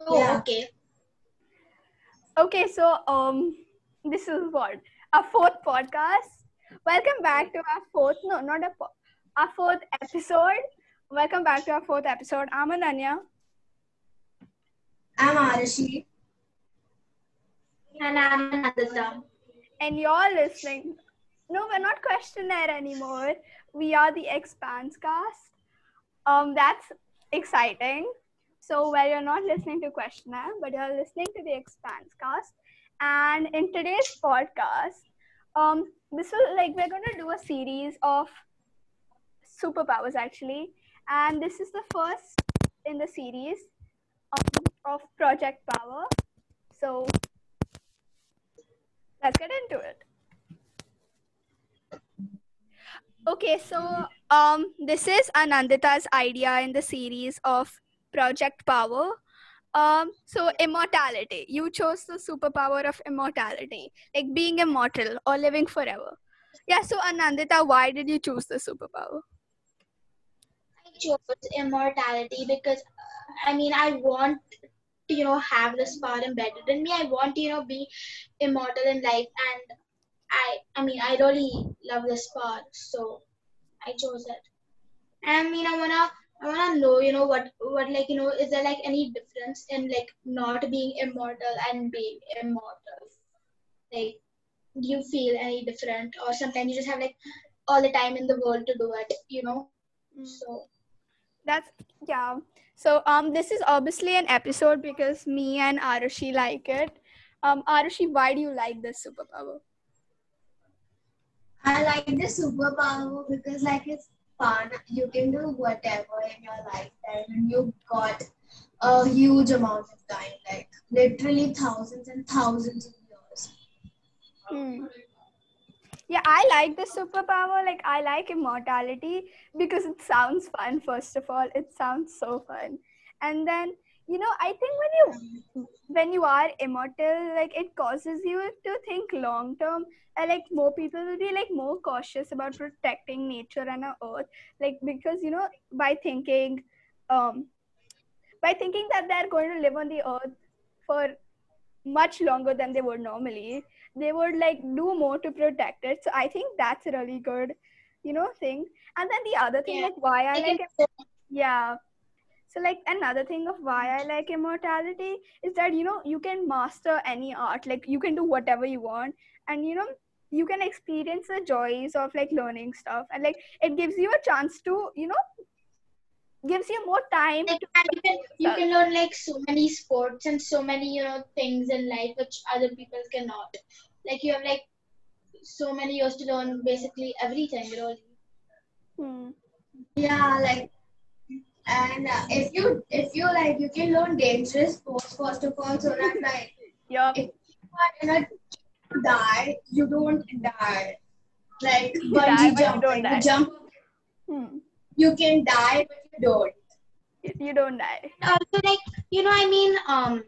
Oh, Yeah. okay. Okay, so um, this is what our fourth podcast. Welcome back to our fourth, no, not a po- our fourth episode. Welcome back to our fourth episode. I'm Ananya. I'm Arushi. And I'm Nandita. and you're listening. No, we're not questionnaire anymore. We are the Expanse cast. Um, that's exciting. So, where you're not listening to questionnaire, but you're listening to the Expanse cast. And in today's podcast, um, this will like we're gonna do a series of superpowers actually, and this is the first in the series um, of Project Power. So let's get into it okay so um this is anandita's idea in the series of project power um so immortality. You chose the superpower of immortality like being immortal or living forever. Yeah so anandita why did you choose the superpower? I chose immortality because uh, I mean I want to you know have this power embedded in me. I want to you know be immortal in life, and I I mean I really love this power, so I chose it. I mean I wanna I wanna know you know what what like you know is there like any difference in like not being immortal and being immortal? Like do you feel any different, or sometimes you just have like all the time in the world to do it, you know? So. That's yeah. So um, this is obviously an episode because me and Arushi like it. Um, Arushi, why do you like this superpower? I like the superpower because like it's fun. You can do whatever in your lifetime and you got a huge amount of time, like literally thousands and thousands of years. Hmm. Yeah, I like the superpower. Like I like immortality because it sounds fun. First of all, it sounds so fun, and then you know I think when you when you are immortal, like it causes you to think long term. And like more people will be like more cautious about protecting nature and our earth, like because you know by thinking, um, by thinking that they're going to live on the earth for much longer than they would normally they would like do more to protect it so i think that's a really good you know thing and then the other thing Yeah. like why i Like like yeah so like another thing of why i like immortality is that you know you can master any art. Like you can do whatever you want. And you know you can experience the joys of like learning stuff. And like it gives you a chance to you know gives you more time like you can you can learn like so many sports and so many you know things in life which other people cannot. Like you have like so many years to learn basically everything really Hmm. Yeah, like and uh, if you if you like you can learn dangerous sports first of all so that like yeah. if you are in a die you don't die. Like You die, but you die. you jump hmm. you can die but you don't. You don't die. Also like you know i mean um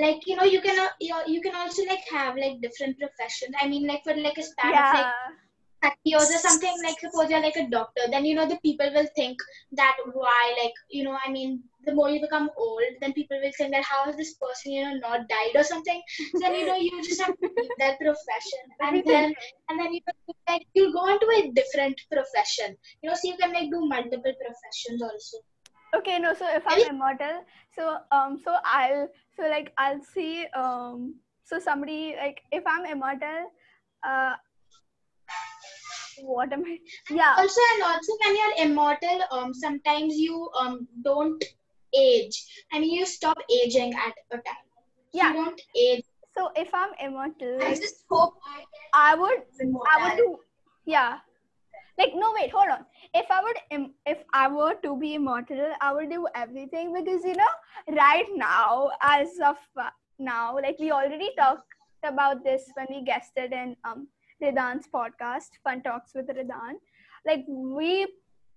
like you know you can uh, you, you can also like have like different professions. I mean like for like a span of like yeah. 30 years or something like suppose you're like a doctor then you know the people will think that why like you know i mean the more you become old then people will think that how has this person you know not died or something. So then you know you just have to leave that profession. And then and then you know, like you go into a different profession. You know so you can like do multiple professions also. Okay no so if i'm immortal so um so i'll so like i'll see um so somebody like if i'm immortal uh what am i? Yeah. Also and also when you're immortal um sometimes you um don't age. I mean you stop aging at a time. Yeah. you don't age. So if i'm immortal i just hope i i would i would do yeah. Like no wait hold on. If i would if i were to be immortal i would do everything because you know right now as of uh, now like we already talked about this when we guested in um Ridan's podcast fun talks with Ridan like we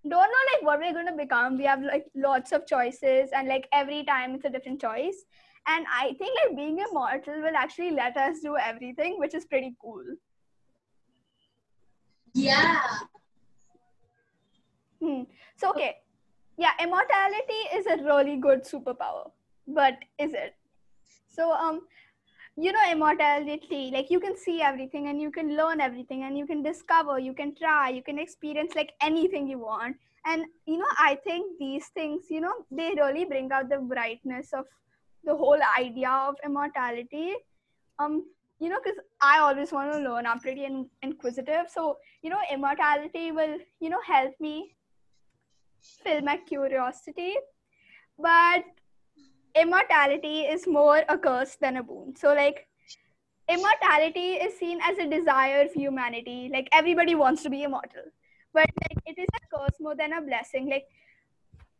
don't know like what we're going to become we have like lots of choices and like every time it's a different choice and i think like being immortal will actually let us do everything which is pretty cool yeah Hmm. So okay. yeah, immortality is a really good superpower, but is it? So um, you know, immortality, like you can see everything and you can learn everything and you can discover, you can try, you can experience like anything you want. And you know, I think these things, you know, they really bring out the brightness of the whole idea of immortality. Um, you know, because I always want to learn. I'm pretty in- inquisitive, so you know, immortality will, you know, help me fill my curiosity. But immortality is more a curse than a boon. So, like, immortality is seen as a desire for humanity. Like, everybody wants to be immortal, but like, it is a curse more than a blessing. Like,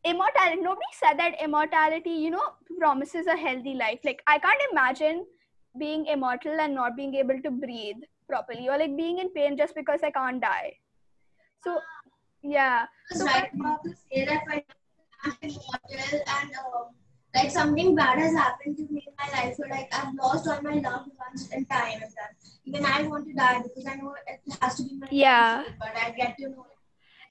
immortality, nobody said that immortality, you know, promises a healthy life. Like, I can't imagine being immortal and not being able to breathe properly or like being in pain just because I can't die. So, yeah. So, right when I'm immortal and um, like something bad has happened to me in my life, so like I've lost all my loved ones in time and that. Even I want to die because I know it has to be my Yeah. but I get to know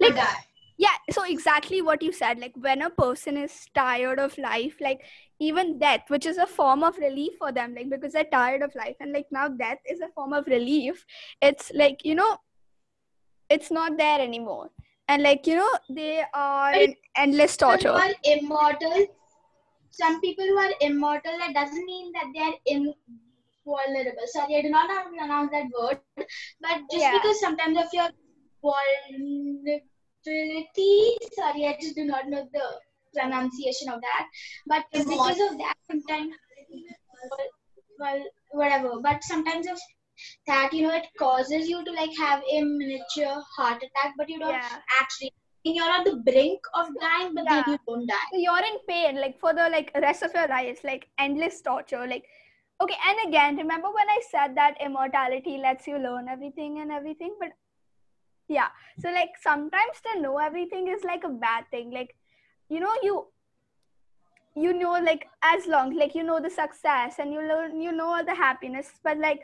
Like- die. yeah so exactly what you said like when a person is tired of life like even death which is a form of relief for them like because they're tired of life and like now death is a form of relief it's like you know it's not there anymore and like you know they are in endless torture immortal. Some people who are immortal, that doesn't mean that they are invulnerable. Sorry, I do not know how to pronounce that word. But just Yeah. because sometimes of your vulnerability, sorry, I just do not know the pronunciation of that. But because of that, sometimes, well, whatever. But sometimes of that, you know, it causes you to like have a miniature heart attack, but you don't yeah actually. You're on the brink of dying, but then you don't die. so you're in pain like for the like rest of your life like endless torture like okay and again remember when i said that immortality lets you learn everything and everything but yeah. So like sometimes to know everything is like a bad thing like you know you you know like as long like you know the success and you learn you know all the happiness but like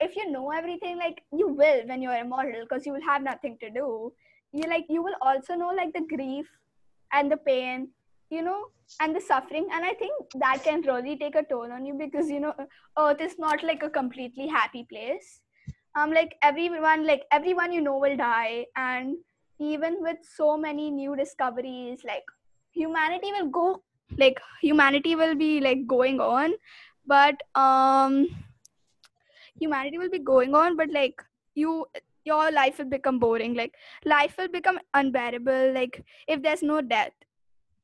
if you know everything like you will when you're immortal because you will have nothing to do you like you will also know like the grief and the pain you know and the suffering. And i think that can really take a toll on you because you know earth is not like a completely happy place. Um like everyone like everyone you know will die. And even with so many new discoveries like humanity will go like humanity will be like going on. But um humanity will be going on but like you your life will become boring like life will become unbearable like if there's no death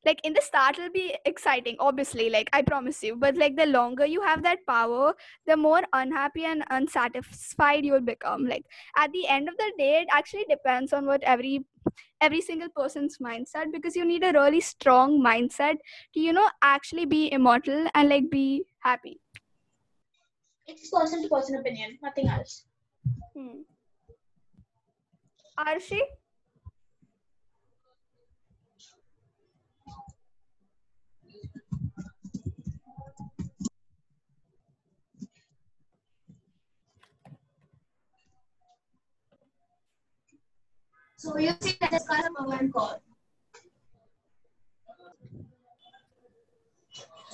like in the start it'll be exciting obviously like i promise you but like the longer you have that power the more unhappy and unsatisfied you'll become like at the end of the day it actually depends on what every every single person's mindset because you need a really strong mindset to you know actually be immortal and like be happy It's person to person opinion, nothing else. hmm. Arshi So you see that this kind of one call.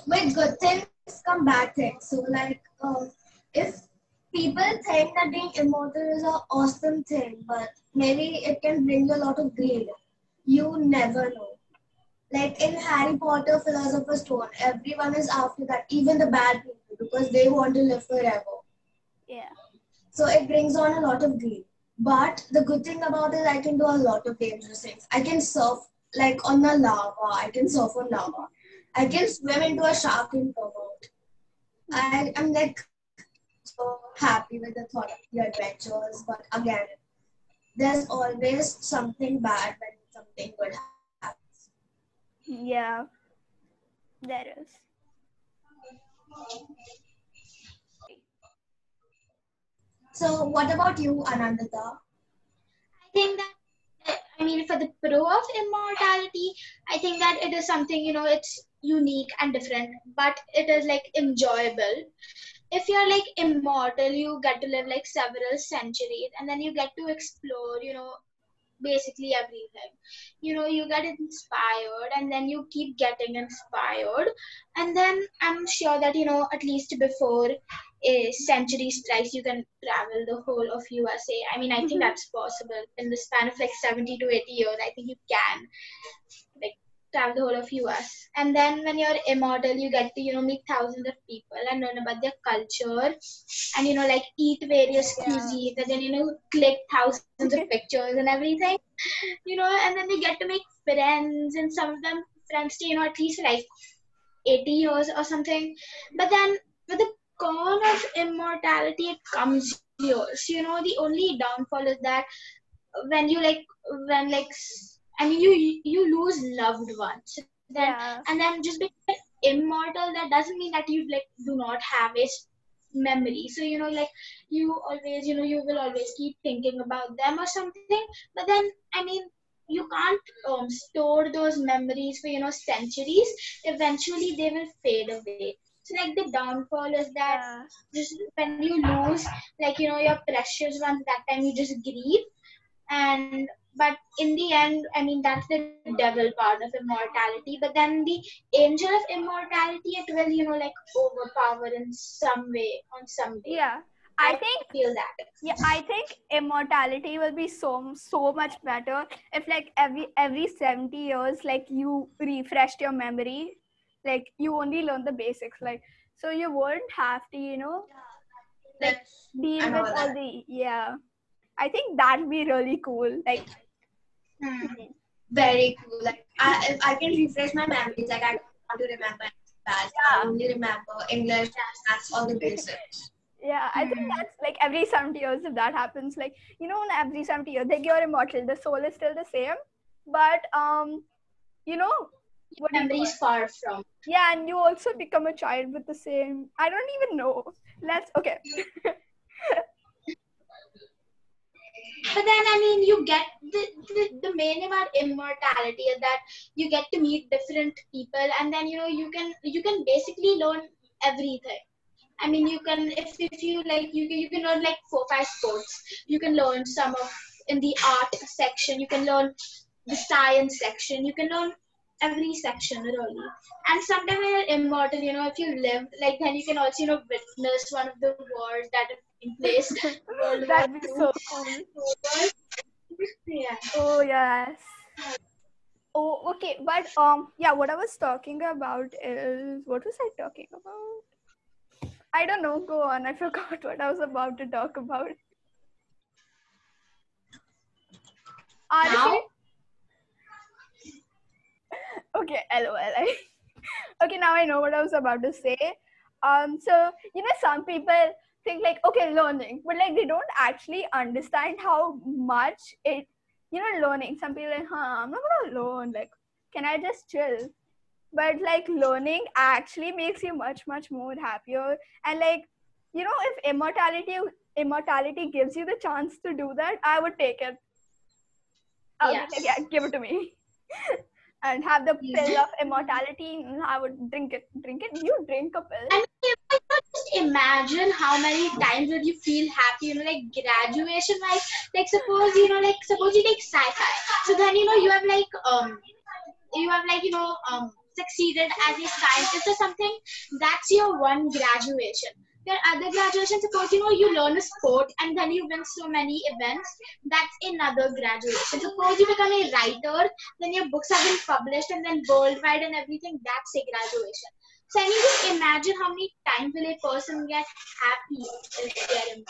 With good things come bad things. So like uh, if people think that being immortal is an awesome thing, but maybe it can bring you a lot of greed. You never know. Like in Harry Potter, Philosopher's Stone, everyone is after that, even the bad people, because they want to live forever. yeah So it brings on a lot of greed. But the good thing about it, I can do a lot of dangerous things. I can surf like on the lava. I can surf on lava. I can swim into a shark and come out. I am like happy with the thought of the adventures. But again, there's always something bad when something good happens. yeah there is So what about you, Anandita? I think that, I mean, for the pro of immortality, I think that it is something, you know, it's unique and different, but it is like enjoyable. If you're like immortal, you get to live like several centuries and then you get to explore, you know, basically everything. You know you get inspired and then you keep getting inspired. And then i'm sure that you know at least before a century strikes you can travel the whole of usa i mean i think Mhm. that's possible. In the span of like 70 to 80 years i think you can travel the whole of us and then when you're immortal you get to you know meet thousands of people and learn about their culture and you know like eat various Yeah. cuisines and then you know click thousands of pictures and everything you know and then they get to make friends and some of them friends to you know at least like 80 years or something. But then with the con of immortality it comes years you know the only downfall is that when you like when like mean you you lose loved ones. Then Yeah. and then just because immortal that doesn't mean that you like do not have a memory. So you know like you always you know you will always keep thinking about them or something. But then i mean you can't um, store those memories for you know centuries. Eventually they will fade away. So like the downfall is that Yeah. just when you lose like you know your precious ones that time you just grieve. And but in the end i mean that's the devil part of immortality. But then the angel of immortality it will you know like overpower in some way on some day. Yeah. I think feel that. Yeah i think immortality will be so so much better if like every every 70 years like you refreshed your memory. Like you only learn the basics. Like so you won't have to you know like deal with all the yeah. I think that'd be really cool. Like Hmm. Very cool. Like I, if I can refresh my memories. Like I don't want to remember that. I only remember English. That's all the basics. yeah i think Hmm. that's like every 70 years if that happens like you know every 70 years like you're immortal the soul is still the same but um you know what memories far from Yeah, and you also become a child with the same. I don't even know. Let's okay. But then i mean you get the, the, the main about immortality is that you get to meet different people and then you know you can you can basically learn everything. I mean you can if, if you like you you can learn like four five sports. You can learn some of in the art section. You can learn the science section. You can learn every section really. And sometimes you're immortal you know if you live like then you can also you know witness one of the wars that taken place That'd be so cool. yeah Oh yes. Oh okay, but um yeah, what I was talking about is what was I talking about? I don't know. Go on. I forgot what I was about to talk about. Honestly, now okay lol okay now i know what i was about to say um so you know some people think like okay learning. But like they don't actually understand how much it you know learning. Some people are like huh i'm not gonna learn. Like can i just chill? But like learning actually makes you much much more happier. And like you know if immortality immortality gives you the chance to do that i would take it. Be like, yeah give it to me. And have the pill of immortality mm, i would drink it. Drink it? You drink a pill. I imagine how many times would you feel happy, you know, like graduation wise. Like suppose you know, like suppose you take sci-fi. So then you know you have like um, you have like you know um succeeded as a scientist or something. That's your one graduation. Your other graduation, suppose you know you learn a sport and then you win so many events. That's another graduation. Suppose you become a writer, then your books have been published and then worldwide and everything. That's a graduation. So I mean, just imagine how many times will a person get happy if they're in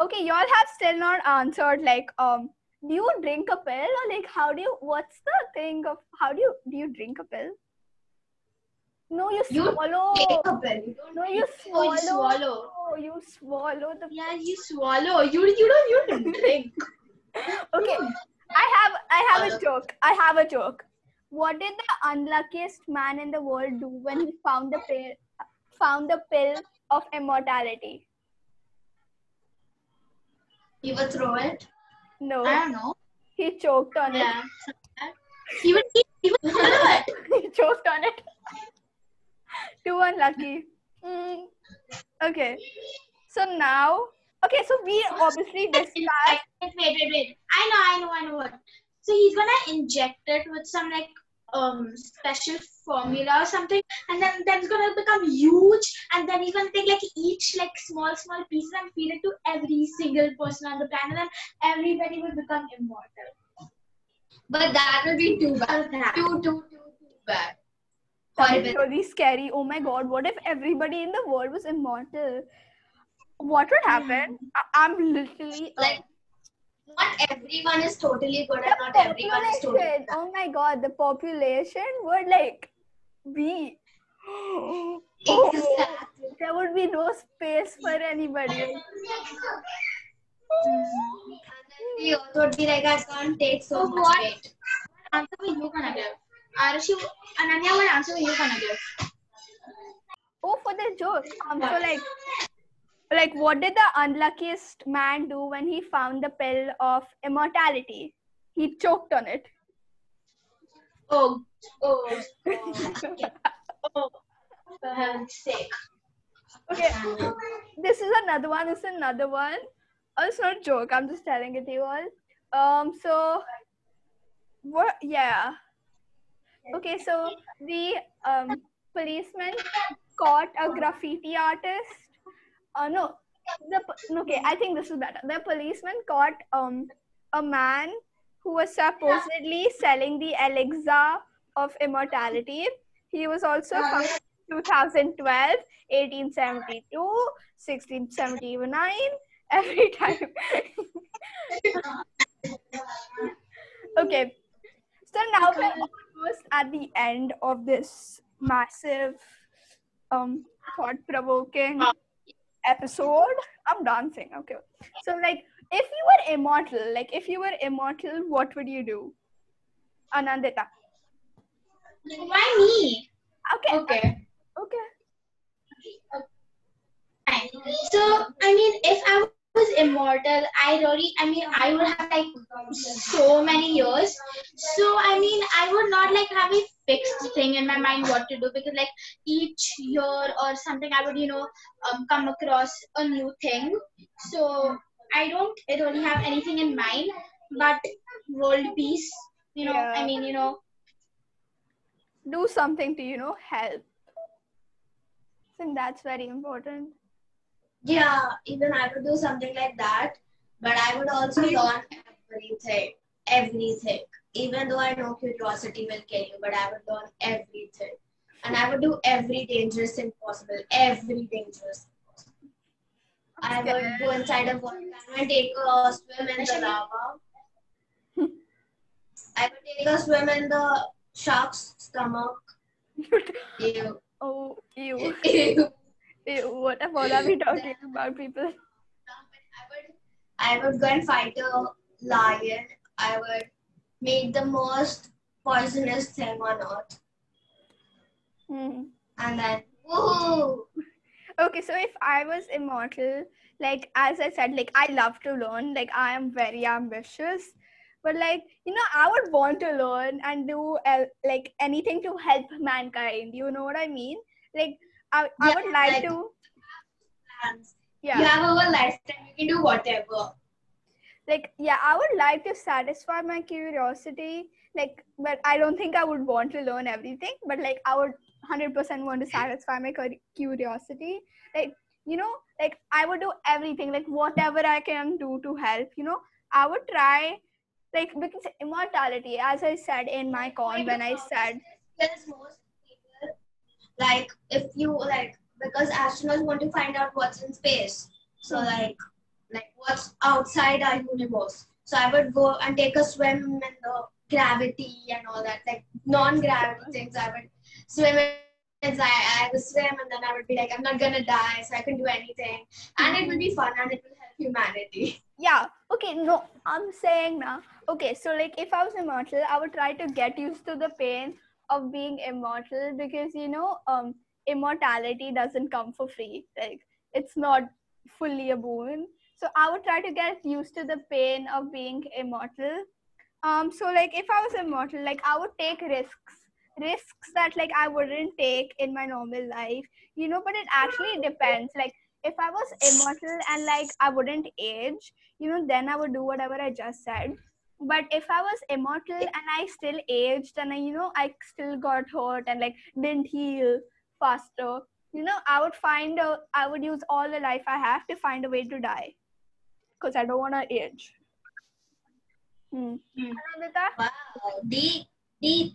okay y'all have still not answered like um do you drink a pill or like how do you what's the thing of how do you do you drink a pill no you swallow. You Take a pill. You don't no you Oh, swallow you swallow. you swallow the Yeah, you swallow. You you don't you don't drink. okay i have i have a joke i have a joke what did the unluckiest man in the world do when he found the pill found the pill of immortality He would throw it. no I don't know. he choked on it. Yeah. He would he, he would it. it he choked on it too unlucky Mm, okay So now, okay, so we obviously discussed. Wait, wait, wait, wait. I know, I know, I know what. So he's gonna inject it with some like um special formula or something, and then then it's gonna become huge, and then he's gonna take like each like small small pieces and feed it to every single person on the planet, and everybody will become immortal. But that will be too bad. Too, too, too, too bad. That is Horrible. really scary. Oh my god, what if everybody in the world was immortal? What would happen? I- I'm literally uh, Like, not everyone is totally good and not everyone is totally population. bad. Oh my god, the population would like be. Exactly. There would be no space for anybody. And then we would be like, I can't take so So much what? weight. Answer were you gonna give? Arushi, Ananya, what answer were you gonna give? Oh, for the joke. Um, so like, like, what did the unluckiest man do when he found the pill of immortality? He choked on it. Oh, oh, oh, oh, for heaven's sake. Okay, this is another one. This is another one. Oh, it's not a joke. I'm just telling it to you all. Um, so what? Yeah. Okay, so the um policeman caught a graffiti artist. Uh, no, the okay. I think this is better. The policeman caught um a man who was supposedly selling the elixir of immortality. He was also found in 2012, 1872, 1679. Every time. okay. So now we're almost at the end of this massive, um, thought-provoking episode. I'm dancing. Okay. So like, if you were immortal, like if you were immortal, what would you do? Anandita. Why me? Okay. Okay. Okay. So, I mean, if I was immortal, I really, I mean, I would have like so many years. So, I mean, I would not like have a fixed thing in my mind what to do because, like, each year or something, I would, you know, um, come across a new thing. So, I don't really have anything in mind, but world peace, you know, Yeah. I mean, you know, Do something to you know help. I think that's very important. Yeah, even I would do something like that, but I would also learn everything, everything. Even though I know curiosity will kill you, but I would learn everything, and I would do every dangerous thing possible, every dangerous. thing possible. I would go inside a volcano and take a swim in the lava. I would take a swim in the shark's stomach. Ew. oh. Ew. Ew, what, what are we talking about, people? I would, I would go and fight a lion. I would make the most poisonous thing on earth, Hmm. and then woohoo! Okay, so if I was immortal, like as I said, like I love to learn, like I am very ambitious, but like you know, I would want to learn and do uh, like anything to help mankind. You know what I mean? Like I, I Yeah, would like like- to, Plans. yeah. You have a whole lifetime. You can do whatever. like yeah i would like to satisfy my curiosity like but i don't think i would want to learn everything but like i would 100% want to satisfy my curiosity like you know like i would do everything like whatever i can do to help you know i would try like because immortality as i said in my con when i uh, said Because most like, if you like, because astronauts want to find out what's in space. So hmm. like, like what's outside our universe. So I would go and take a swim in the gravity and all that, like non-gravity things. I would swim in. I, I would swim and then I would be like, I'm not gonna die, so I can do anything, and it will be hmm. fun and it will help humanity. yeah okay no i'm saying now okay so like if i was immortal i would try to get used to the pain of being immortal because you know um immortality doesn't come for free. Like it's not fully a boon. So i would try to get used to the pain of being immortal. Um so like if i was immortal like i would take risks. Risks that like i wouldn't take in my normal life. You know but it actually depends. Like if I was immortal and like I wouldn't age, you know, then I would do whatever I just said. But if I was immortal and I still aged and I, you know, I still got hurt and like didn't heal faster, you know, I would find a, I would use all the life I have to find a way to die, because I don't want to age. Hmm. Hmm. Anandita, Wow, deep, deep.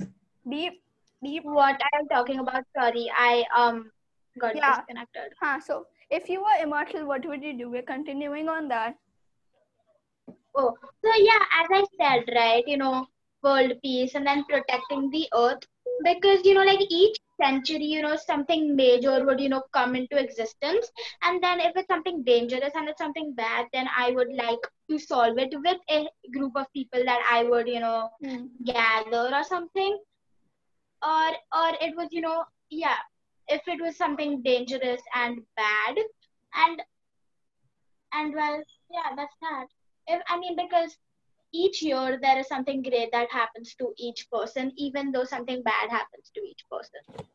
deep, deep. What I am talking about? Sorry, I um got Yeah. disconnected. Huh. So if you were immortal, what would you do? We're continuing on that. Oh, so yeah, as I said, right, you know, world peace and then protecting the earth because you know, like each century, you know, something major would you know come into existence, and then if it's something dangerous and it's something bad, then I would like to solve it with a group of people that I would you know Hmm. gather or something, or or it was you know yeah, if it was something dangerous and bad, and and well yeah, that's that. If, I mean because each year there is something great that happens to each person, even though something bad happens to each person.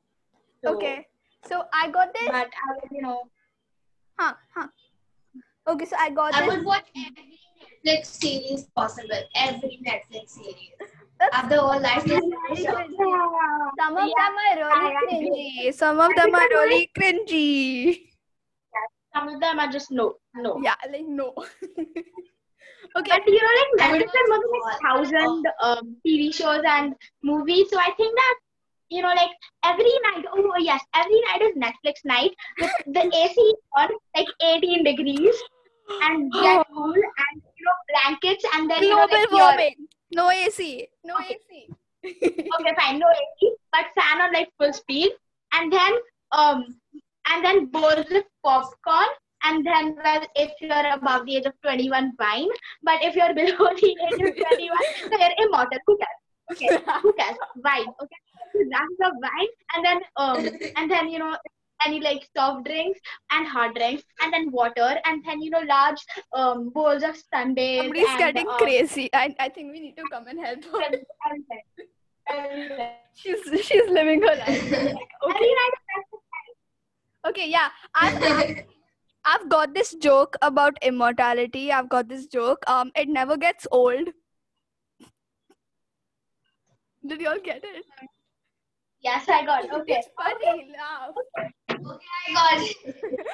So, Okay. So I got this. But I would, you know, Huh, huh. Okay, so I got I this. would watch every Netflix series possible. Every Netflix series. After all life is Some of Yeah, them are really cringy. Some of them are really cringy. some of them are just no, no. Yeah, like no. okay. But you know, like Netflix has more than like thousand um, TV shows and movies. So I think that you know, like every night. Oh yes, every night is Netflix night with the AC on like 18 degrees and get cool and you know blankets and then you know, like, warming. No AC. No Okay. AC. okay, fine, no AC, but fan on like full speed, and then um, and then bowls of popcorn, and then well, if you're above the age of 21, fine, but if you're below the age of 21, then you're immortal. Who cares? Okay, who cares? Wine, okay, glasses of wine, and then um, and then you know. Any like soft drinks and hard drinks, and then water, and then you know large um bowls of sundaes. Somebody's and, getting um, crazy. I, I think we need to come and help her. everything, everything. She's she's living her life. Like, okay. Every night is Netflix Okay, yeah. I've, I've I've got this joke about immortality. I've got this joke. Um, it never gets old. Did you all get it? Yes, I got it. Okay. It's funny. Laugh. Okay, I got it.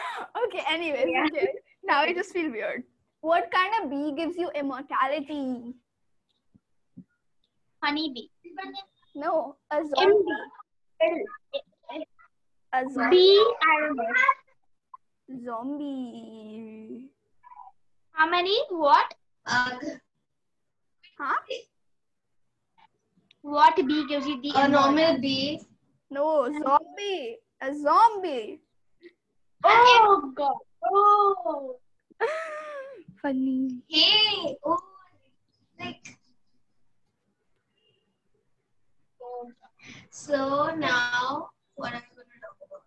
Okay. Anyways, Yeah. okay. Now I just feel weird. What kind of bee gives you immortality? Honeybee. No, a zombie. A zombie. B, I don't know. Zombie. How many? What? Bug. Huh? What bee gives you the A normal bee. No, zombie. A zombie. Oh, God. Oh. Funny. Hey, oh, like. So now, what are we going to talk about?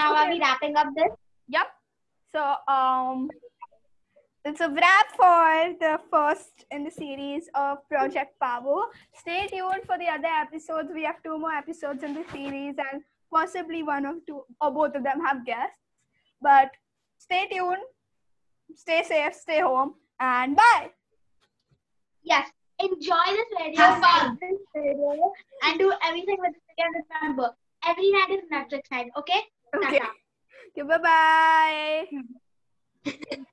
So now are we wrapping up this? Yep. So um it's a wrap for the first in the series of Project Power. Stay tuned for the other episodes. We have two more episodes in the series and possibly one or two or both of them have guests. But stay tuned, stay safe, stay home, and bye. Yes. Enjoy this video. Have fun. this video, and do everything with it again. Remember, every night is Netflix night. Okay. Okay. Tata. okay bye bye.